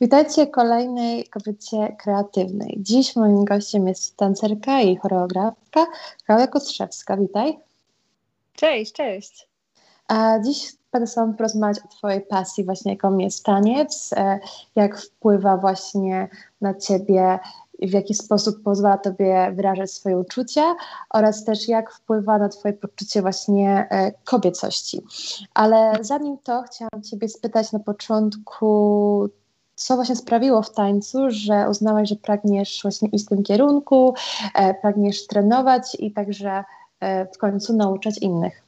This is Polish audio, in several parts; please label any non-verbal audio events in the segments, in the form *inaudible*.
Witajcie kolejnej kobiecie kreatywnej. Dziś moim gościem jest tancerka i choreografka Klaudia Kostrzewska. Witaj. Cześć, cześć. A dziś będę Tobą porozmawiać o Twojej pasji właśnie jaką jest taniec, e, jak wpływa właśnie na Ciebie w jaki sposób pozwala Tobie wyrażać swoje uczucia oraz też jak wpływa na Twoje poczucie właśnie e, kobiecości. Ale zanim to chciałam Ciebie spytać na początku, co właśnie sprawiło w tańcu, że uznałaś, że pragniesz właśnie iść w tym kierunku, e, pragniesz trenować i także e, w końcu nauczać innych?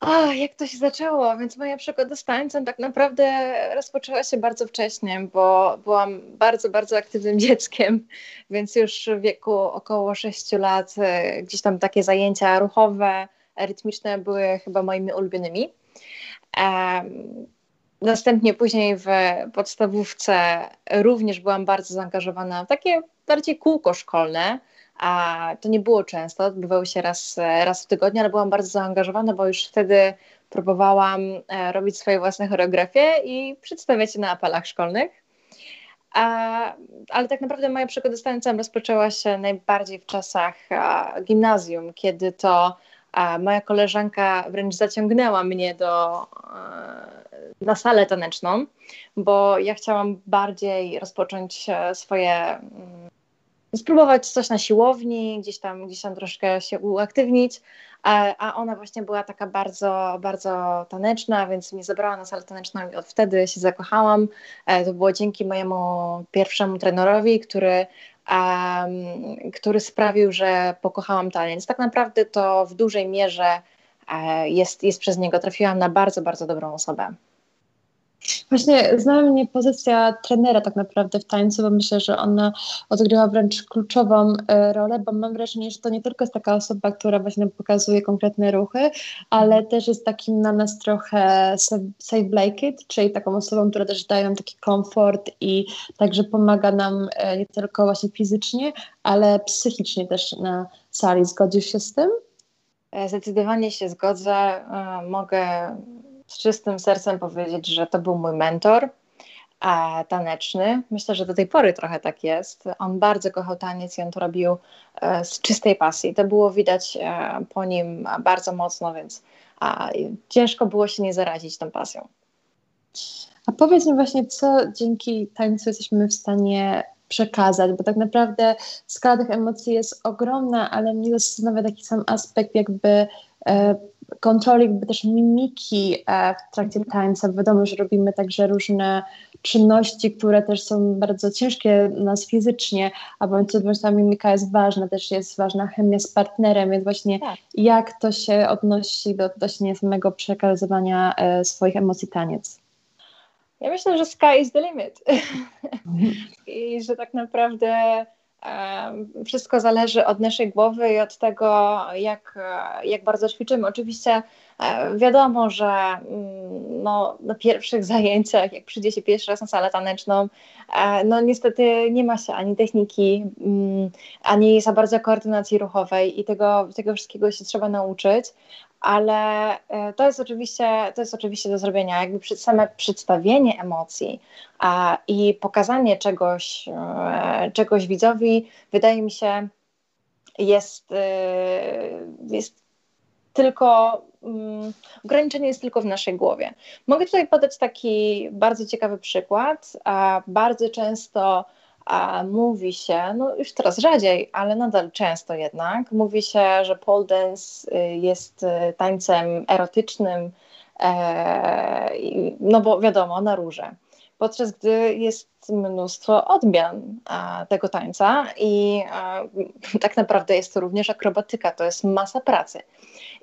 A, jak to się zaczęło? Więc moja przygoda z tańcem tak naprawdę rozpoczęła się bardzo wcześnie, bo byłam bardzo, bardzo aktywnym *laughs* dzieckiem, więc już w wieku około 6 lat e, gdzieś tam takie zajęcia ruchowe, rytmiczne były chyba moimi ulubionymi. Następnie później w podstawówce również byłam bardzo zaangażowana w takie bardziej kółko szkolne, a to nie było często, odbywały się raz, raz w tygodniu, ale byłam bardzo zaangażowana, bo już wtedy próbowałam e, robić swoje własne choreografie i przedstawiać je na apelach szkolnych. A, ale tak naprawdę moja przygoda z tańcem rozpoczęła się najbardziej w czasach a, gimnazjum, kiedy to a, moja koleżanka wręcz zaciągnęła mnie do, na salę taneczną, bo ja chciałam bardziej rozpocząć e, swoje mm, spróbować coś na siłowni, gdzieś tam, gdzieś tam troszkę się uaktywnić, a, a ona właśnie była taka bardzo, bardzo taneczna, więc mnie zabrała na salę taneczną i od wtedy się zakochałam. E, to było dzięki mojemu pierwszemu trenerowi, który, który sprawił, że pokochałam taniec. Tak naprawdę to w dużej mierze e, jest, jest przez niego. Trafiłam na bardzo, bardzo dobrą osobę. Właśnie znała mnie pozycja trenera tak naprawdę w tańcu, bo myślę, że ona odgrywa wręcz kluczową e, rolę, bo mam wrażenie, że to nie tylko jest taka osoba, która właśnie pokazuje konkretne ruchy, ale też jest takim na nas trochę safe blanket, czyli taką osobą, która też daje nam taki komfort i także pomaga nam e, nie tylko właśnie fizycznie, ale psychicznie też na sali. Zgodzisz się z tym? E, zdecydowanie się zgodzę. Mogę z czystym sercem powiedzieć, że to był mój mentor e, taneczny. Myślę, że do tej pory trochę tak jest. On bardzo kochał taniec i on to robił e, z czystej pasji. To było widać e, po nim bardzo mocno, więc ciężko było się nie zarazić tą pasją. A powiedz mi właśnie, co dzięki tańcu jesteśmy w stanie przekazać, bo tak naprawdę skala tych emocji jest ogromna, ale mnie zastanawia taki sam aspekt jakby e, kontroli jakby też mimiki e, w trakcie tańca. Wiadomo, że robimy także różne czynności, które też są bardzo ciężkie nas fizycznie, a bądź ta mimika jest ważna, też jest ważna chemia z partnerem, więc właśnie tak. jak to się odnosi do właśnie samego przekazywania e, swoich emocji taniec. Ja myślę, że sky is the limit mhm. *laughs* i że tak naprawdę wszystko zależy od naszej głowy i od tego, jak, jak bardzo ćwiczymy. Oczywiście e, wiadomo, że mm, no, na pierwszych zajęciach, jak przyjdzie się pierwszy raz na salę taneczną, e, no niestety nie ma się ani techniki, mm, ani za bardzo koordynacji ruchowej i tego, tego wszystkiego się trzeba nauczyć ale e, to jest oczywiście, to jest oczywiście do zrobienia. Jakby same przedstawienie emocji a, i pokazanie czegoś, e, czegoś widzowi, wydaje mi się, jest, e, jest tylko um, ograniczenie jest tylko w naszej głowie. Mogę tutaj podać taki bardzo ciekawy przykład. A bardzo często a mówi się, no już teraz rzadziej, ale nadal często jednak, mówi się, że pole dance y, jest y, tańcem erotycznym, e, no bo wiadomo, na róże. Podczas gdy jest mnóstwo odmian tego tańca i tak naprawdę jest to również akrobatyka, to jest masa pracy.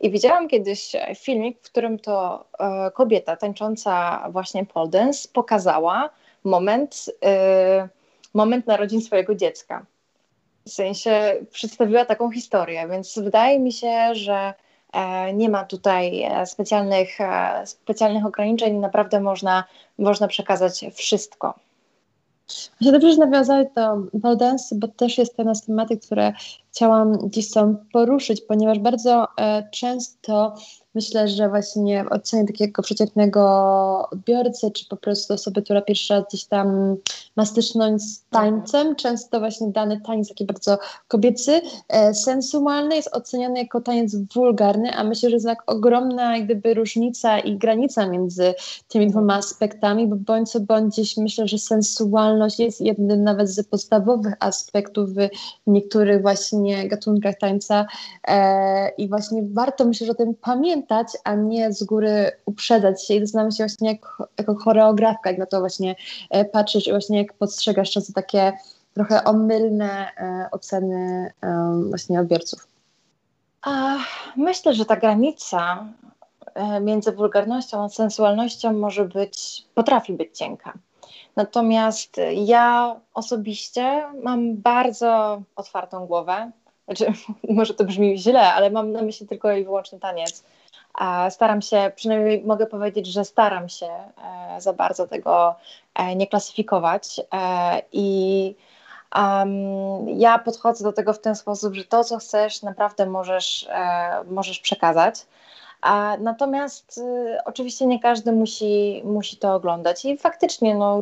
I widziałam kiedyś filmik, w którym to e, kobieta tańcząca właśnie pole dance pokazała moment y, moment narodzin swojego dziecka. W sensie przedstawiła taką historię, więc wydaje mi się, że e, nie ma tutaj e, specjalnych, e, specjalnych ograniczeń, naprawdę można, można przekazać wszystko. Właśnie dobrze, że nawiązałeś do Waldensy, bo też jest jedna z tematyk, które chciałam dziś poruszyć, ponieważ bardzo często myślę, że właśnie w ocenie takiego przeciętnego odbiorcy, czy po prostu osoby, która pierwszy raz gdzieś tam ma styczność z tańcem, często właśnie dany taniec taki bardzo kobiecy, e, sensualny jest oceniany jako taniec wulgarny, a myślę, że jest tak ogromna gdyby różnica i granica między tymi dwoma aspektami, bo bądź co bądź gdzieś myślę, że sensualność jest jednym nawet z podstawowych aspektów w niektórych właśnie gatunkach tańca e, i właśnie warto myślę, że o tym pamiętać, a nie z góry uprzedzać się i zastanawiam się właśnie jak, jako choreografka, jak na to właśnie e, patrzysz i właśnie jak postrzegasz często takie trochę omylne e, oceny e, właśnie odbiorców. Myślę, że ta granica między wulgarnością a sensualnością może być, potrafi być cienka. Natomiast ja osobiście mam bardzo otwartą głowę. Znaczy, *laughs* może to brzmi źle, ale mam na myśli tylko i wyłącznie taniec. Staram się, przynajmniej mogę powiedzieć, że staram się e, za bardzo tego e, nie klasyfikować. E, I ja podchodzę do tego w ten sposób, że to, co chcesz, naprawdę możesz, możesz przekazać. Natomiast y, oczywiście nie każdy musi, musi to oglądać i faktycznie no,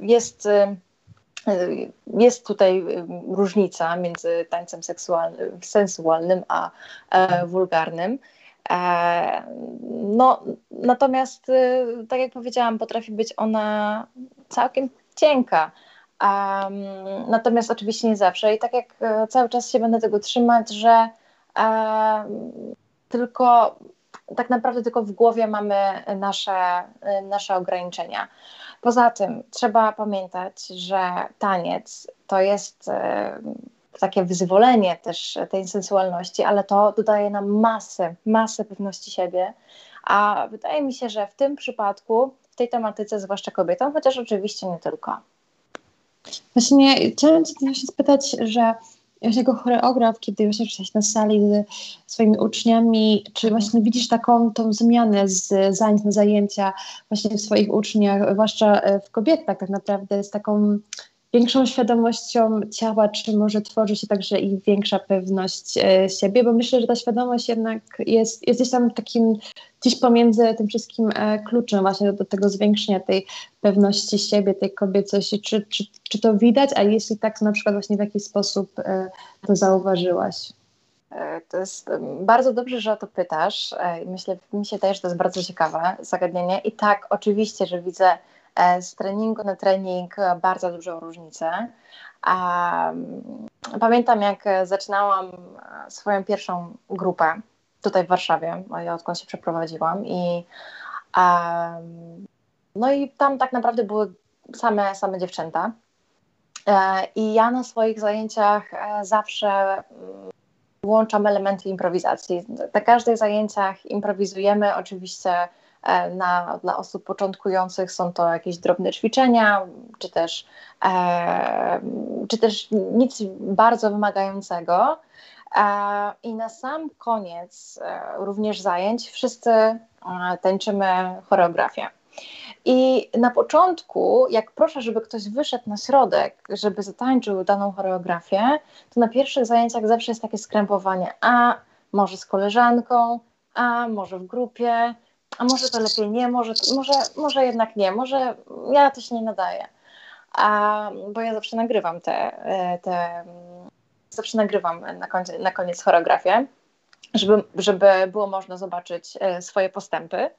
jest, y, jest tutaj y, różnica między tańcem seksualnym, sensualnym a wulgarnym. E, no, natomiast, y, tak jak powiedziałam, potrafi być ona całkiem cienka. Natomiast oczywiście nie zawsze. I tak jak e, cały czas się będę tego trzymać, że tylko tak naprawdę tylko w głowie mamy nasze, nasze ograniczenia. Poza tym trzeba pamiętać, że taniec to jest takie wyzwolenie też tej sensualności, ale to dodaje nam masę, masę pewności siebie. A wydaje mi się, że w tym przypadku, w tej tematyce, zwłaszcza kobietom, chociaż oczywiście nie tylko. Właśnie chciałam Cię właśnie spytać, że jako choreograf, kiedy właśnie jesteś na sali z swoimi uczniami, czy właśnie widzisz taką tą zmianę z zajęć na zajęcia właśnie w swoich uczniach, zwłaszcza w kobietach tak naprawdę, z taką większą świadomością ciała, czy może tworzy się także i większa pewność e, siebie, bo myślę, że ta świadomość jednak jest, jest gdzieś tam takim, gdzieś pomiędzy tym wszystkim e, kluczem właśnie do, do tego zwiększenia tej pewności siebie, tej kobiecości. Czy, czy, czy to widać, a jeśli tak, to na przykład właśnie w jaki sposób e, to zauważyłaś? To jest bardzo dobrze, że o to pytasz. Myślę, mi się też, że to jest bardzo ciekawe zagadnienie. I tak, oczywiście, że widzę z treningu na trening bardzo dużą różnicę. Pamiętam, jak zaczynałam swoją pierwszą grupę tutaj w Warszawie, odkąd się przeprowadziłam i no i tam tak naprawdę były same, same dziewczęta. E, I ja na swoich zajęciach e, zawsze włączam elementy improwizacji. Na każdych zajęciach improwizujemy, oczywiście E, na, dla osób początkujących są to jakieś drobne ćwiczenia, czy też, e, czy też nic bardzo wymagającego. E, I na sam koniec e, również zajęć wszyscy e, tańczymy choreografię. I na początku, jak proszę, żeby ktoś wyszedł na środek, żeby zatańczył daną choreografię, to na pierwszych zajęciach zawsze jest takie skrępowanie, a może z koleżanką, a może w grupie, a może to lepiej nie, może, może, może jednak nie, może ja to się nie nadaję. A, bo ja zawsze nagrywam te, e, te zawsze nagrywam na, na koniec choreografię, żeby, żeby było można zobaczyć e, swoje postępy.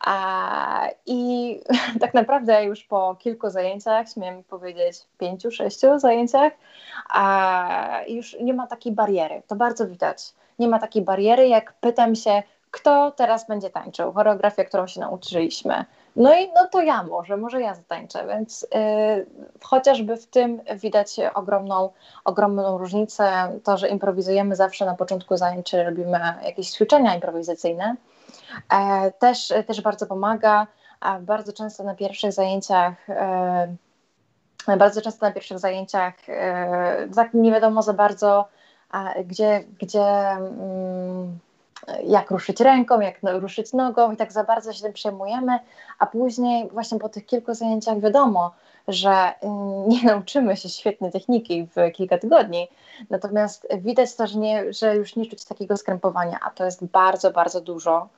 A, I *laughs* tak naprawdę już po kilku zajęciach, śmiem powiedzieć pięciu, sześciu zajęciach, a, już nie ma takiej bariery. To bardzo widać. Nie ma takiej bariery, jak pytam się, kto teraz będzie tańczył, choreografię, którą się nauczyliśmy. No i no to ja może, może ja zatańczę, więc yy, chociażby w tym widać ogromną, ogromną różnicę. To, że improwizujemy zawsze na początku zajęć, czy robimy jakieś ćwiczenia improwizacyjne, e, też, też bardzo pomaga. A bardzo często na pierwszych zajęciach e, bardzo często na pierwszych zajęciach e, tak nie wiadomo za bardzo, gdzie, gdzie mm, jak ruszyć ręką, jak no, ruszyć nogą i tak za bardzo się tym przejmujemy, a później właśnie po tych kilku zajęciach wiadomo, że mm, nie *laughs* nauczymy się świetnej techniki w kilka tygodni, natomiast widać też, nie, że już nie czuć takiego skrępowania, a to jest bardzo, bardzo dużo.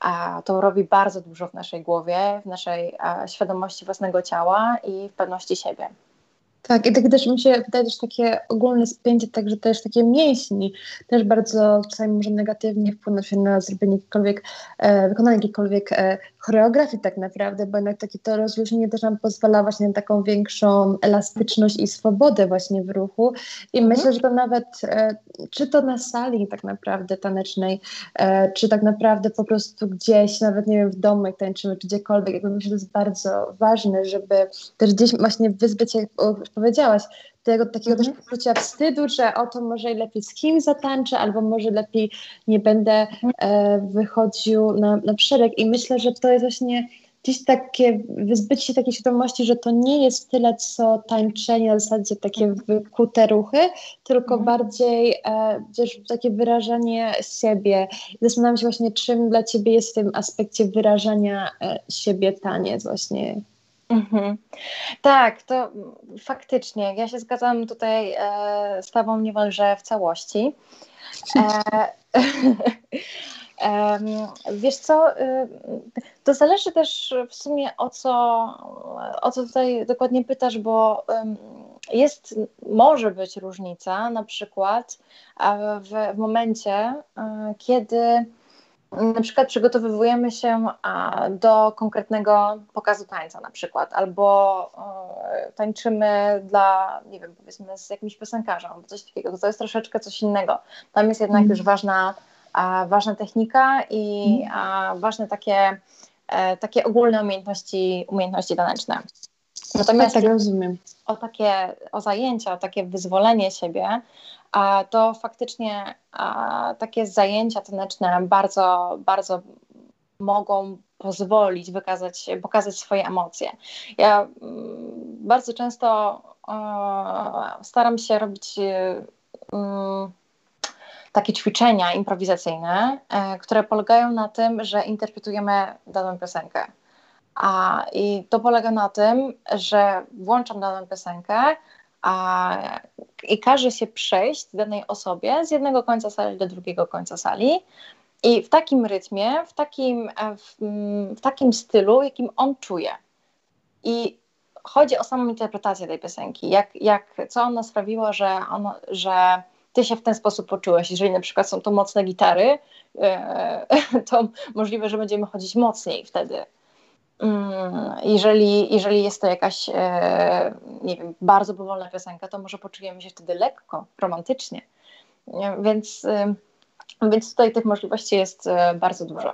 a to robi bardzo dużo w naszej głowie, w naszej świadomości własnego ciała i w pewności siebie. Tak, i tak też mi się wydaje że takie ogólne spięcie, także też takie mięśni też bardzo czasami może negatywnie wpłynąć na zrobienie jakiejkolwiek, e, wykonanie jakiejkolwiek e, choreografii tak naprawdę, bo jednak takie to rozluźnienie też nam pozwala właśnie na taką większą elastyczność i swobodę właśnie w ruchu i mhm. myślę, że to nawet e, czy to na sali tak naprawdę tanecznej, e, czy tak naprawdę po prostu gdzieś, nawet nie wiem, w domu jak tańczymy, czy gdziekolwiek, jakby myślę, że to jest bardzo ważne, żeby też gdzieś właśnie wyzbyć się, powiedziałaś, tego takiego mm -hmm. też poczucia wstydu, że oto może lepiej z kim zatańczę, albo może lepiej nie będę e, wychodził na, na szereg. I myślę, że to jest właśnie gdzieś takie wyzbycie się takiej świadomości, że to nie jest tyle co tańczenie, w zasadzie takie wykute ruchy, tylko mm. bardziej e, takie wyrażanie siebie. Zastanawiam się właśnie, czym dla Ciebie jest w tym aspekcie wyrażania e, siebie taniec właśnie. Mhm. Tak, to faktycznie. Ja się zgadzam tutaj e, z Tobą niemalże w całości. E, *laughs* wiesz co, y, to zależy też w sumie o co, o co tutaj dokładnie pytasz, bo jest, może być różnica na przykład w, w momencie, e, kiedy na przykład przygotowujemy się do konkretnego pokazu tańca na przykład, albo tańczymy dla, nie wiem, powiedzmy z jakimś piosenkarzem, albo coś takiego, to jest troszeczkę coś innego. Tam jest jednak mm. już ważna, ważna technika i mm. ważne takie, e, takie ogólne umiejętności, umiejętności taneczne. Natomiast tak, tak rozumiem. O takie, o zajęcia, o takie wyzwolenie siebie, to faktycznie takie zajęcia taneczne bardzo, bardzo mogą pozwolić wykazać, pokazać swoje emocje. Ja mm, bardzo często staram się robić mm, takie ćwiczenia improwizacyjne, e, które polegają na tym, że interpretujemy daną piosenkę. A, I to polega na tym, że włączam daną piosenkę a, i każe się przejść danej osobie z jednego końca sali do drugiego końca sali. I w takim rytmie, w takim, e, w, w takim stylu, jakim on czuje. I chodzi o samą interpretację tej piosenki. Jak, jak, co ona sprawiła, że, on, że ty się w ten sposób poczułeś. Jeżeli na przykład są to mocne gitary, e, *laughs* to możliwe, że będziemy chodzić mocniej wtedy. Mm, jeżeli, jeżeli jest to jakaś, e, nie wiem, bardzo powolna piosenka, to może poczujemy się wtedy lekko, romantycznie. Więc, e, więc tutaj tych możliwości jest e, bardzo dużo.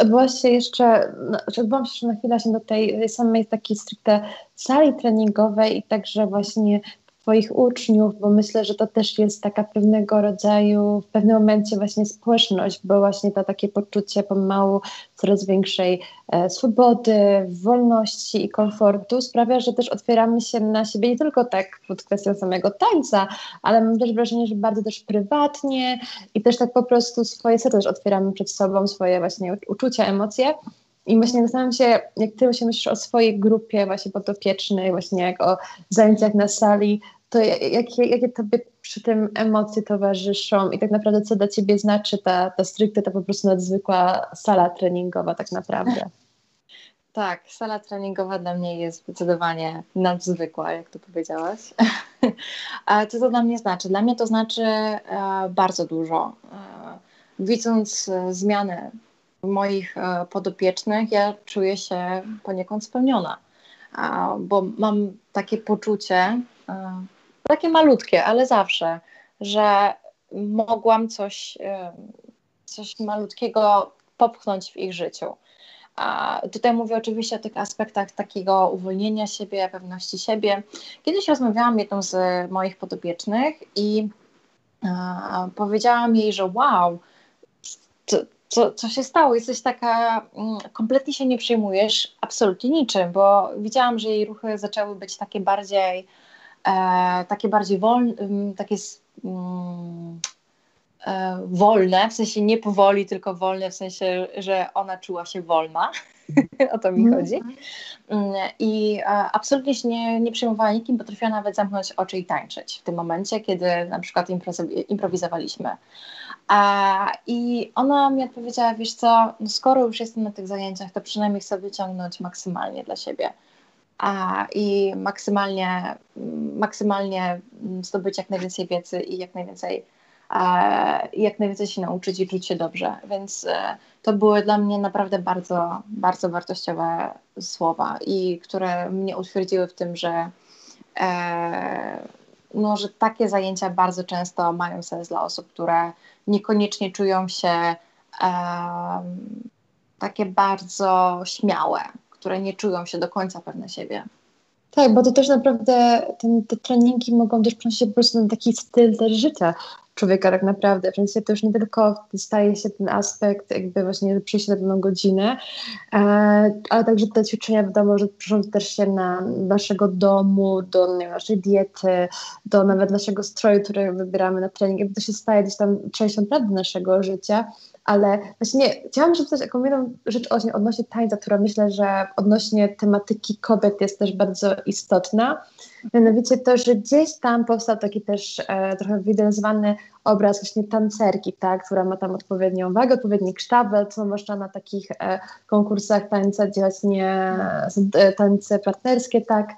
Odwołałaś się jeszcze, znaczy odwołam się jeszcze na chwilę do tej samej takiej stricte sali treningowej i także właśnie Twoich uczniów, bo myślę, że to też jest taka pewnego rodzaju, w pewnym momencie właśnie społeczność, bo właśnie to takie poczucie pomału coraz większej e, swobody, wolności i komfortu sprawia, że też otwieramy się na siebie nie tylko tak pod kwestią samego tańca, ale mam też wrażenie, że bardzo też prywatnie i też tak po prostu swoje serce też otwieramy przed sobą, swoje właśnie uczucia, emocje. I właśnie zastanawiam się, jak ty się myślisz o swojej grupie właśnie podopiecznej, właśnie jak o zajęciach na sali, to jakie, jakie tobie przy tym emocje towarzyszą i tak naprawdę co dla ciebie znaczy ta, ta stricte, ta po prostu nadzwykła sala treningowa tak naprawdę? *laughs* Tak, sala treningowa dla mnie jest zdecydowanie nadzwykła, jak to powiedziałaś. *laughs* A co to dla mnie znaczy? Dla mnie to znaczy e, bardzo dużo. E, widząc e, zmiany moich e, podopiecznych, ja czuję się poniekąd spełniona, bo mam takie poczucie, e, takie malutkie, ale zawsze, że mogłam coś, coś malutkiego popchnąć w ich życiu. A tutaj mówię oczywiście o tych aspektach takiego uwolnienia siebie, pewności siebie. Kiedyś rozmawiałam jedną z moich podobiecznych i a, powiedziałam jej, że wow, co, co się stało? Jesteś taka, mm, kompletnie się nie przejmujesz absolutnie niczym, bo widziałam, że jej ruchy zaczęły być takie bardziej takie bardziej wolne, takie e, wolne, w sensie nie powoli, tylko wolne, w sensie, że ona czuła się wolna. *laughs* o to mi mhm. chodzi. I absolutnie się nie, nie przejmowała nikim, potrafiła nawet zamknąć oczy i tańczyć w tym momencie, kiedy na przykład improwizowaliśmy. I ona mi odpowiedziała, wiesz co, no skoro już jestem na tych zajęciach, to przynajmniej chcę wyciągnąć maksymalnie dla siebie a, i maksymalnie, maksymalnie zdobyć jak najwięcej wiedzy i jak najwięcej, a, jak najwięcej się nauczyć i czuć się dobrze. Więc e, to były dla mnie naprawdę bardzo, bardzo wartościowe słowa i które mnie utwierdziły w tym, że e, no, że takie zajęcia bardzo często mają sens dla osób, które niekoniecznie czują się e, takie bardzo śmiałe, które nie czują się do końca pewne siebie. Tak, bo to też naprawdę ten, te treningi mogą też przynosić po prostu na taki styl też życia człowieka tak naprawdę. W to już nie tylko staje się ten aspekt jakby właśnie przyjść na pewną godzinę, e, ale także te ćwiczenia w domu, że przenoszą też się na naszego domu, do nie, naszej diety, do nawet naszego stroju, który wybieramy na trening. Jakby to się staje gdzieś tam częścią prawdy naszego życia ale właśnie chciałam zapytać taką jedną rzecz odnośnie tańca, która myślę, że odnośnie tematyki kobiet jest też bardzo istotna. Mianowicie to, że gdzieś tam powstał taki też e, trochę widealizowany obraz właśnie tancerki, tak, która ma tam odpowiednią wagę, odpowiedni kształt, co można na takich e, konkursach tańca gdzie właśnie e, tańce partnerskie, tak,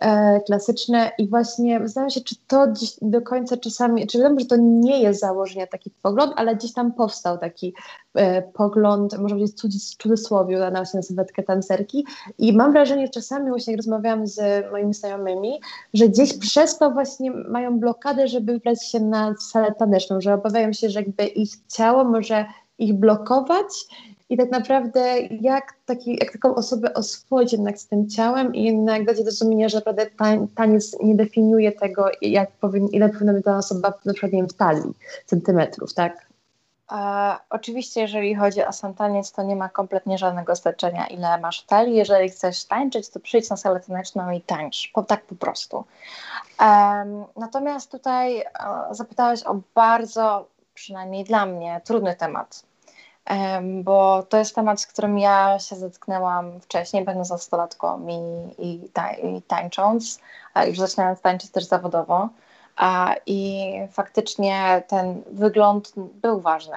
e, klasyczne. I właśnie zastanawiam się, czy to dziś do końca czasami, czy wiadomo, że to nie jest założenie taki pogląd, ale gdzieś tam powstał taki e, pogląd, może powiedzieć w cudzysłowie, na na sylwetkę tancerki. I mam wrażenie, że czasami właśnie rozmawiałam z moimi znajomymi, że gdzieś przez to właśnie mają blokadę, żeby wybrać się na salę taneczną, że obawiają się, że jakby ich ciało może ich blokować i tak naprawdę jak, taki, jak taką osobę oswoić jednak z tym ciałem i jednak dać do zrozumienia, że naprawdę taniec nie definiuje tego, jak ile powinna być ta osoba na przykład nie wiem, w talii centymetrów, tak? Oczywiście, jeżeli chodzi o sam taniec, to nie ma kompletnie żadnego znaczenia, ile masz talii. Jeżeli chcesz tańczyć, to przyjdź na salę taneczną i tańcz, po, tak po prostu. Natomiast tutaj e, zapytałeś o bardzo, przynajmniej dla mnie, trudny temat, bo to jest temat, z którym ja się zetknęłam wcześniej, będąc nastolatką i, i, ta, i tańcząc, już zaczynając tańczyć też zawodowo. I faktycznie ten wygląd był ważny.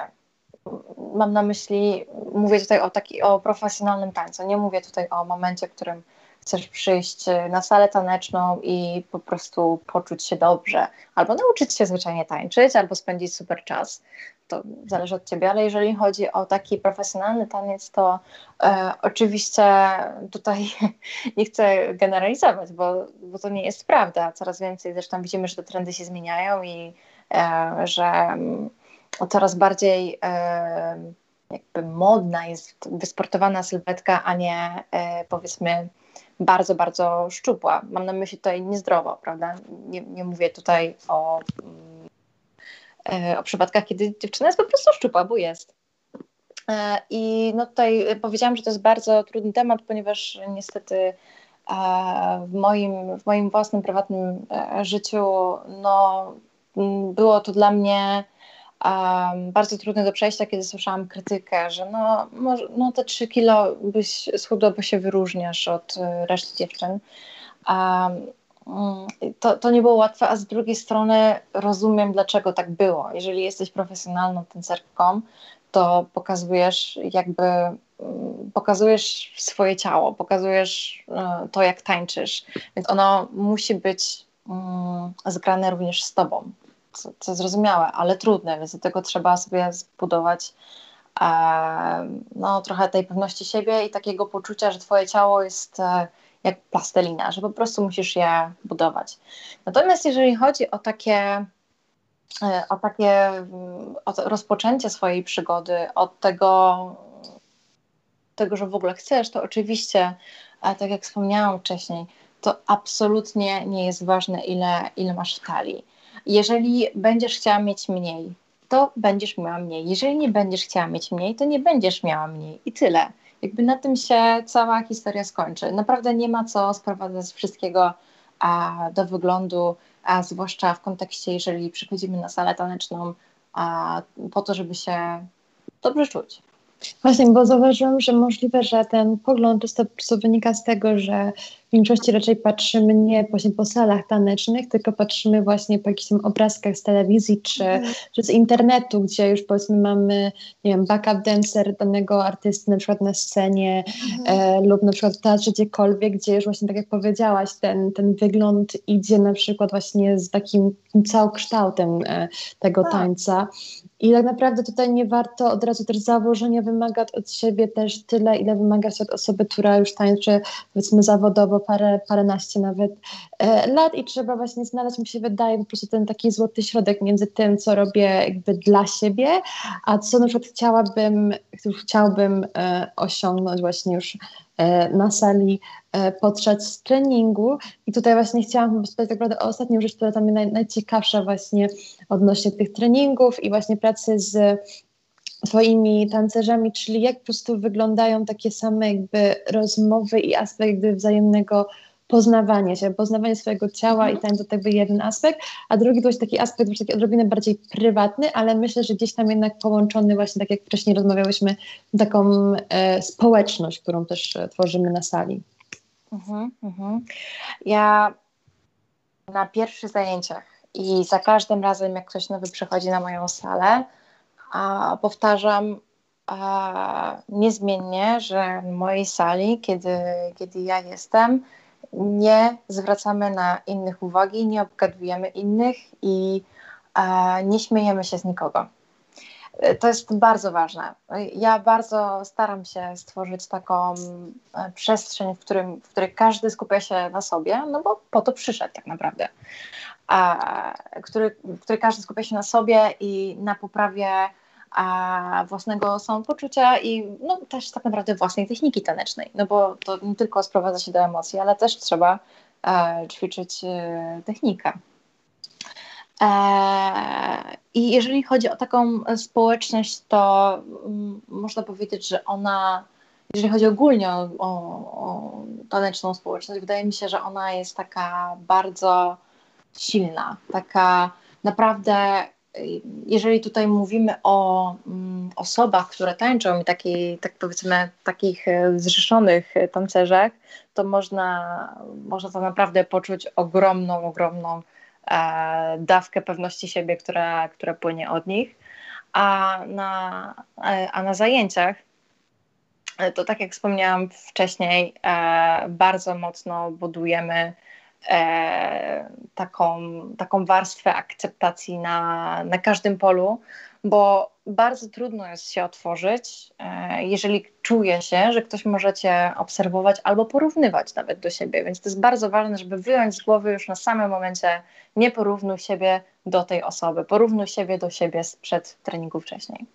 Mam na myśli, mówię tutaj o, taki, o profesjonalnym tańcu, nie mówię tutaj o momencie, w którym chcesz przyjść na salę taneczną i po prostu poczuć się dobrze, albo nauczyć się zwyczajnie tańczyć, albo spędzić super czas to zależy od ciebie, ale jeżeli chodzi o taki profesjonalny taniec, to e, oczywiście tutaj *laughs* nie chcę generalizować, bo, bo to nie jest prawda. Coraz więcej zresztą widzimy, że te trendy się zmieniają i e, że mm, coraz bardziej e, jakby modna jest wysportowana sylwetka, a nie e, powiedzmy bardzo, bardzo szczupła. Mam na myśli tutaj niezdrowo, prawda? Nie, nie mówię tutaj o E, o przypadkach, kiedy dziewczyna jest po prostu szczupła, bo jest. E, I no tutaj powiedziałam, że to jest bardzo trudny temat, ponieważ niestety e, w moim, w moim własnym prywatnym życiu no, było to dla mnie bardzo trudne do przejścia, kiedy słyszałam krytykę, że no, może, no te 3 kilo byś schudła, bo się wyróżniasz od reszty dziewczyn. Mm, to, to nie było łatwe, a z drugiej strony rozumiem, dlaczego tak było. Jeżeli jesteś profesjonalną tancerką, to pokazujesz jakby mm, pokazujesz swoje ciało, pokazujesz e, to, jak tańczysz, więc ono musi być mm, zgrane również z tobą, co, co zrozumiałe, ale trudne, więc do tego trzeba sobie zbudować e, no, trochę tej pewności siebie i takiego poczucia, że twoje ciało jest e, jak plastelina, że po prostu musisz je budować. Natomiast jeżeli chodzi o takie, e, o takie o rozpoczęcie swojej przygody, od tego, tego, że w ogóle chcesz, to oczywiście, tak jak wspomniałam wcześniej, to absolutnie nie jest ważne, ile, ile masz w talii. Jeżeli będziesz chciała mieć mniej, to będziesz miała mniej. Jeżeli nie będziesz chciała mieć mniej, to nie będziesz miała mniej i tyle jakby na tym się cała historia skończy. Naprawdę nie ma co sprowadzać wszystkiego a, do wyglądu, a zwłaszcza w kontekście, jeżeli przychodzimy na salę taneczną a, po to, żeby się dobrze czuć. Właśnie, bo zauważyłam, że możliwe, że ten pogląd po prostu wynika z tego, że większości raczej patrzymy nie właśnie po salach tanecznych, tylko patrzymy właśnie po jakichś tam obrazkach z telewizji czy, mm. czy z internetu, gdzie już powiedzmy mamy, nie wiem, backup dancer danego artysty na przykład na scenie mm. e, lub na przykład w teatrze gdziekolwiek, gdzie już właśnie tak jak powiedziałaś, ten, ten wygląd idzie na przykład właśnie z takim całokształtem e, tego tak. tańca. I tak naprawdę tutaj nie warto od razu też założenia wymagać od siebie też tyle, ile wymagać od osoby, która już tańczy powiedzmy zawodowo parę, paręnaście nawet e, lat i trzeba właśnie znaleźć, mi się wydaje, po prostu ten taki złoty środek między tym, co robię jakby dla siebie, a co na przykład chciałabym, chciałbym e, osiągnąć właśnie już E, na sali podczas treningu. I tutaj właśnie chciałam powiedzieć tak naprawdę o ostatnią rzecz, która tam naj, najciekawsza właśnie odnośnie tych treningów i właśnie pracy z swoimi tancerzami, czyli jak po prostu wyglądają takie same jakby rozmowy i aspekt wzajemnego poznawanie się, poznawanie swojego ciała i ten to jakby jeden aspekt, a drugi to taki aspekt już taki odrobinę bardziej prywatny, ale myślę, że gdzieś tam jednak połączony właśnie, tak jak wcześniej rozmawiałyśmy, taką e, społeczność, którą też e, tworzymy na sali. Mhm, mhm. Ja na pierwszych zajęciach i za każdym razem, jak ktoś nowy przychodzi na moją salę, a powtarzam a, niezmiennie, że w mojej sali, kiedy, kiedy ja jestem, nie zwracamy na innych uwagi, nie obgadujemy innych i e, nie śmiejemy się z nikogo. E, to jest bardzo ważne. Ja bardzo staram się stworzyć taką e, przestrzeń, w, którym, w której każdy skupia się na sobie, no bo po to przyszedł tak naprawdę. A, który, w której każdy skupia się na sobie i na poprawie a własnego samopoczucia i no, też tak naprawdę własnej techniki tanecznej, no bo to nie tylko sprowadza się do emocji, ale też trzeba e, ćwiczyć e, technikę. E, I jeżeli chodzi o taką społeczność, to m, można powiedzieć, że ona, jeżeli chodzi ogólnie o, o, o taneczną społeczność, wydaje mi się, że ona jest taka bardzo silna, taka naprawdę jeżeli tutaj mówimy o mm, osobach, które tańczą i taki, tak powiedzmy takich e, zrzeszonych tancerzach, to można, można to naprawdę poczuć ogromną, ogromną e, dawkę pewności siebie, która, która płynie od nich. A na, e, a na zajęciach e, to tak jak wspomniałam wcześniej, e, bardzo mocno budujemy e, taką, taką warstwę akceptacji na, na każdym polu, bo bardzo trudno jest się otworzyć, e, jeżeli czuje się, że ktoś może cię obserwować albo porównywać nawet do siebie. Więc to jest bardzo ważne, żeby wyjąć z głowy już na samym momencie, nie porównuj siebie do tej osoby, porównuj siebie do siebie sprzed treningu wcześniej.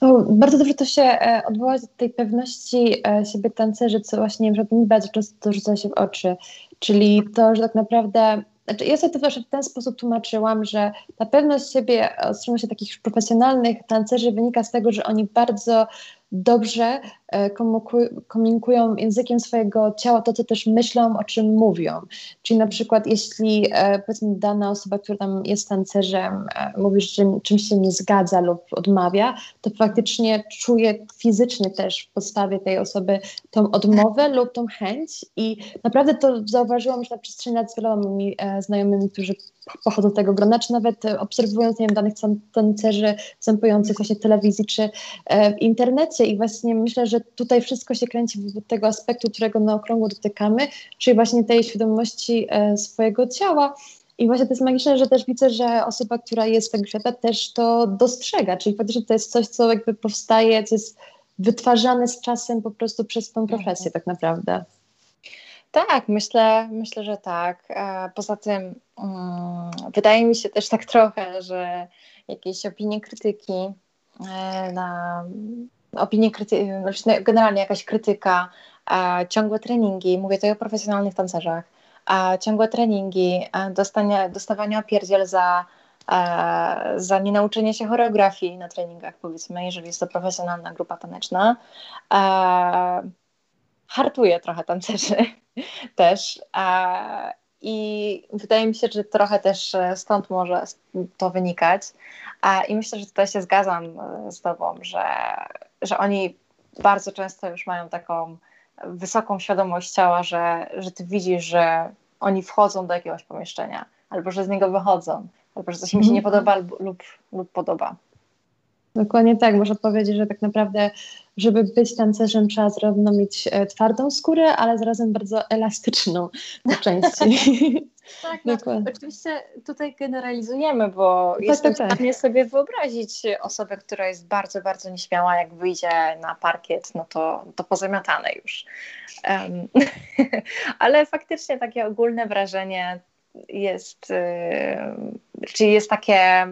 O, bardzo dobrze to się e, odwołać do tej pewności e, siebie tancerzy, co właśnie mi bardzo często rzuca się w oczy. Czyli to, że tak naprawdę znaczy ja sobie to też w ten sposób tłumaczyłam, że ta pewność siebie od strony się takich profesjonalnych tancerzy wynika z tego, że oni bardzo dobrze komunikują językiem swojego ciała to, co też myślą, o czym mówią. Czyli na przykład jeśli e, powiedzmy dana osoba, która tam jest tancerzem, e, mówi, że czymś się nie zgadza lub odmawia, to faktycznie czuje fizycznie też w podstawie tej osoby tą odmowę lub tą chęć i naprawdę to zauważyłam już na przestrzeni lat z wieloma znajomymi, którzy pochodzą z tego grona, czy nawet obserwując nie wiem, danych tancerzy występujących właśnie w telewizji czy w internecie i właśnie myślę, że tutaj wszystko się kręci wokół tego aspektu, którego na okrągło dotykamy, czyli właśnie tej świadomości e, swojego ciała. I właśnie to jest magiczne, że też widzę, że osoba, która jest tego świata, też to dostrzega, czyli faktycznie to jest coś, co jakby powstaje, co jest wytwarzane z czasem po prostu przez tą profesję tak naprawdę. Tak, myślę, myślę, że tak. E, poza tym um, wydaje mi się też tak trochę, że jakieś opinie krytyki e, na opinie kryty- znaczy, generalnie jakaś krytyka, ciągłe treningi, mówię tutaj o profesjonalnych tancerzach, ciągłe treningi, dostanie, dostawanie opierdziel za, za nienauczenie się choreografii na treningach, powiedzmy, jeżeli jest to profesjonalna grupa taneczna. Hartuje trochę tancerzy *laughs* też. I wydaje mi się, że trochę też e, stąd może to wynikać. I myślę, że tutaj się zgadzam e, z Tobą, że że oni bardzo często już mają taką wysoką świadomość ciała, że, że ty widzisz, że oni wchodzą do jakiegoś pomieszczenia, albo że z niego wychodzą, albo że coś im się nie mhm. podoba lub, lub, lub podoba. Dokładnie tak, można powiedzieć, że tak naprawdę, żeby być tancerzem, trzeba zarówno mieć e, twardą skórę, ale zarazem bardzo elastyczną po *laughs* części. Tak, no, oczywiście tutaj generalizujemy, bo tak, jestem tak, tak. w stanie sobie wyobrazić osobę, która jest bardzo, bardzo nieśmiała, jak wyjdzie na parkiet, no to, to pozamiatane już. Um, *laughs* ale faktycznie takie ogólne wrażenie jest, yy, czyli jest takie,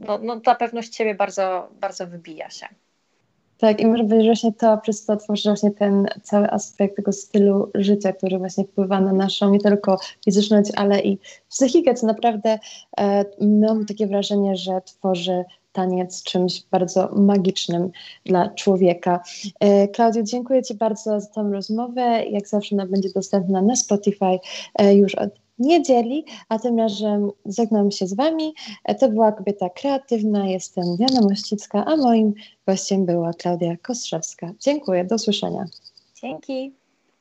no, no ta pewność siebie bardzo, bardzo wybija się. Tak, i może być właśnie to, przez to tworzy właśnie ten cały aspekt tego stylu życia, który właśnie wpływa na naszą nie tylko fizyczność, ale i psychikę, co naprawdę e, mam takie wrażenie, że tworzy taniec czymś bardzo magicznym dla człowieka. E, Klaudio, dziękuję Ci bardzo za tę rozmowę. Jak zawsze ona będzie dostępna na Spotify e, już od niedzieli, a tym razem żegnam się z Wami. E, to była Kobieta Kreatywna, jestem Diana Mościcka, a moim gościem była Klaudia Kostrzewska. Dziękuję, do usłyszenia. Dzięki.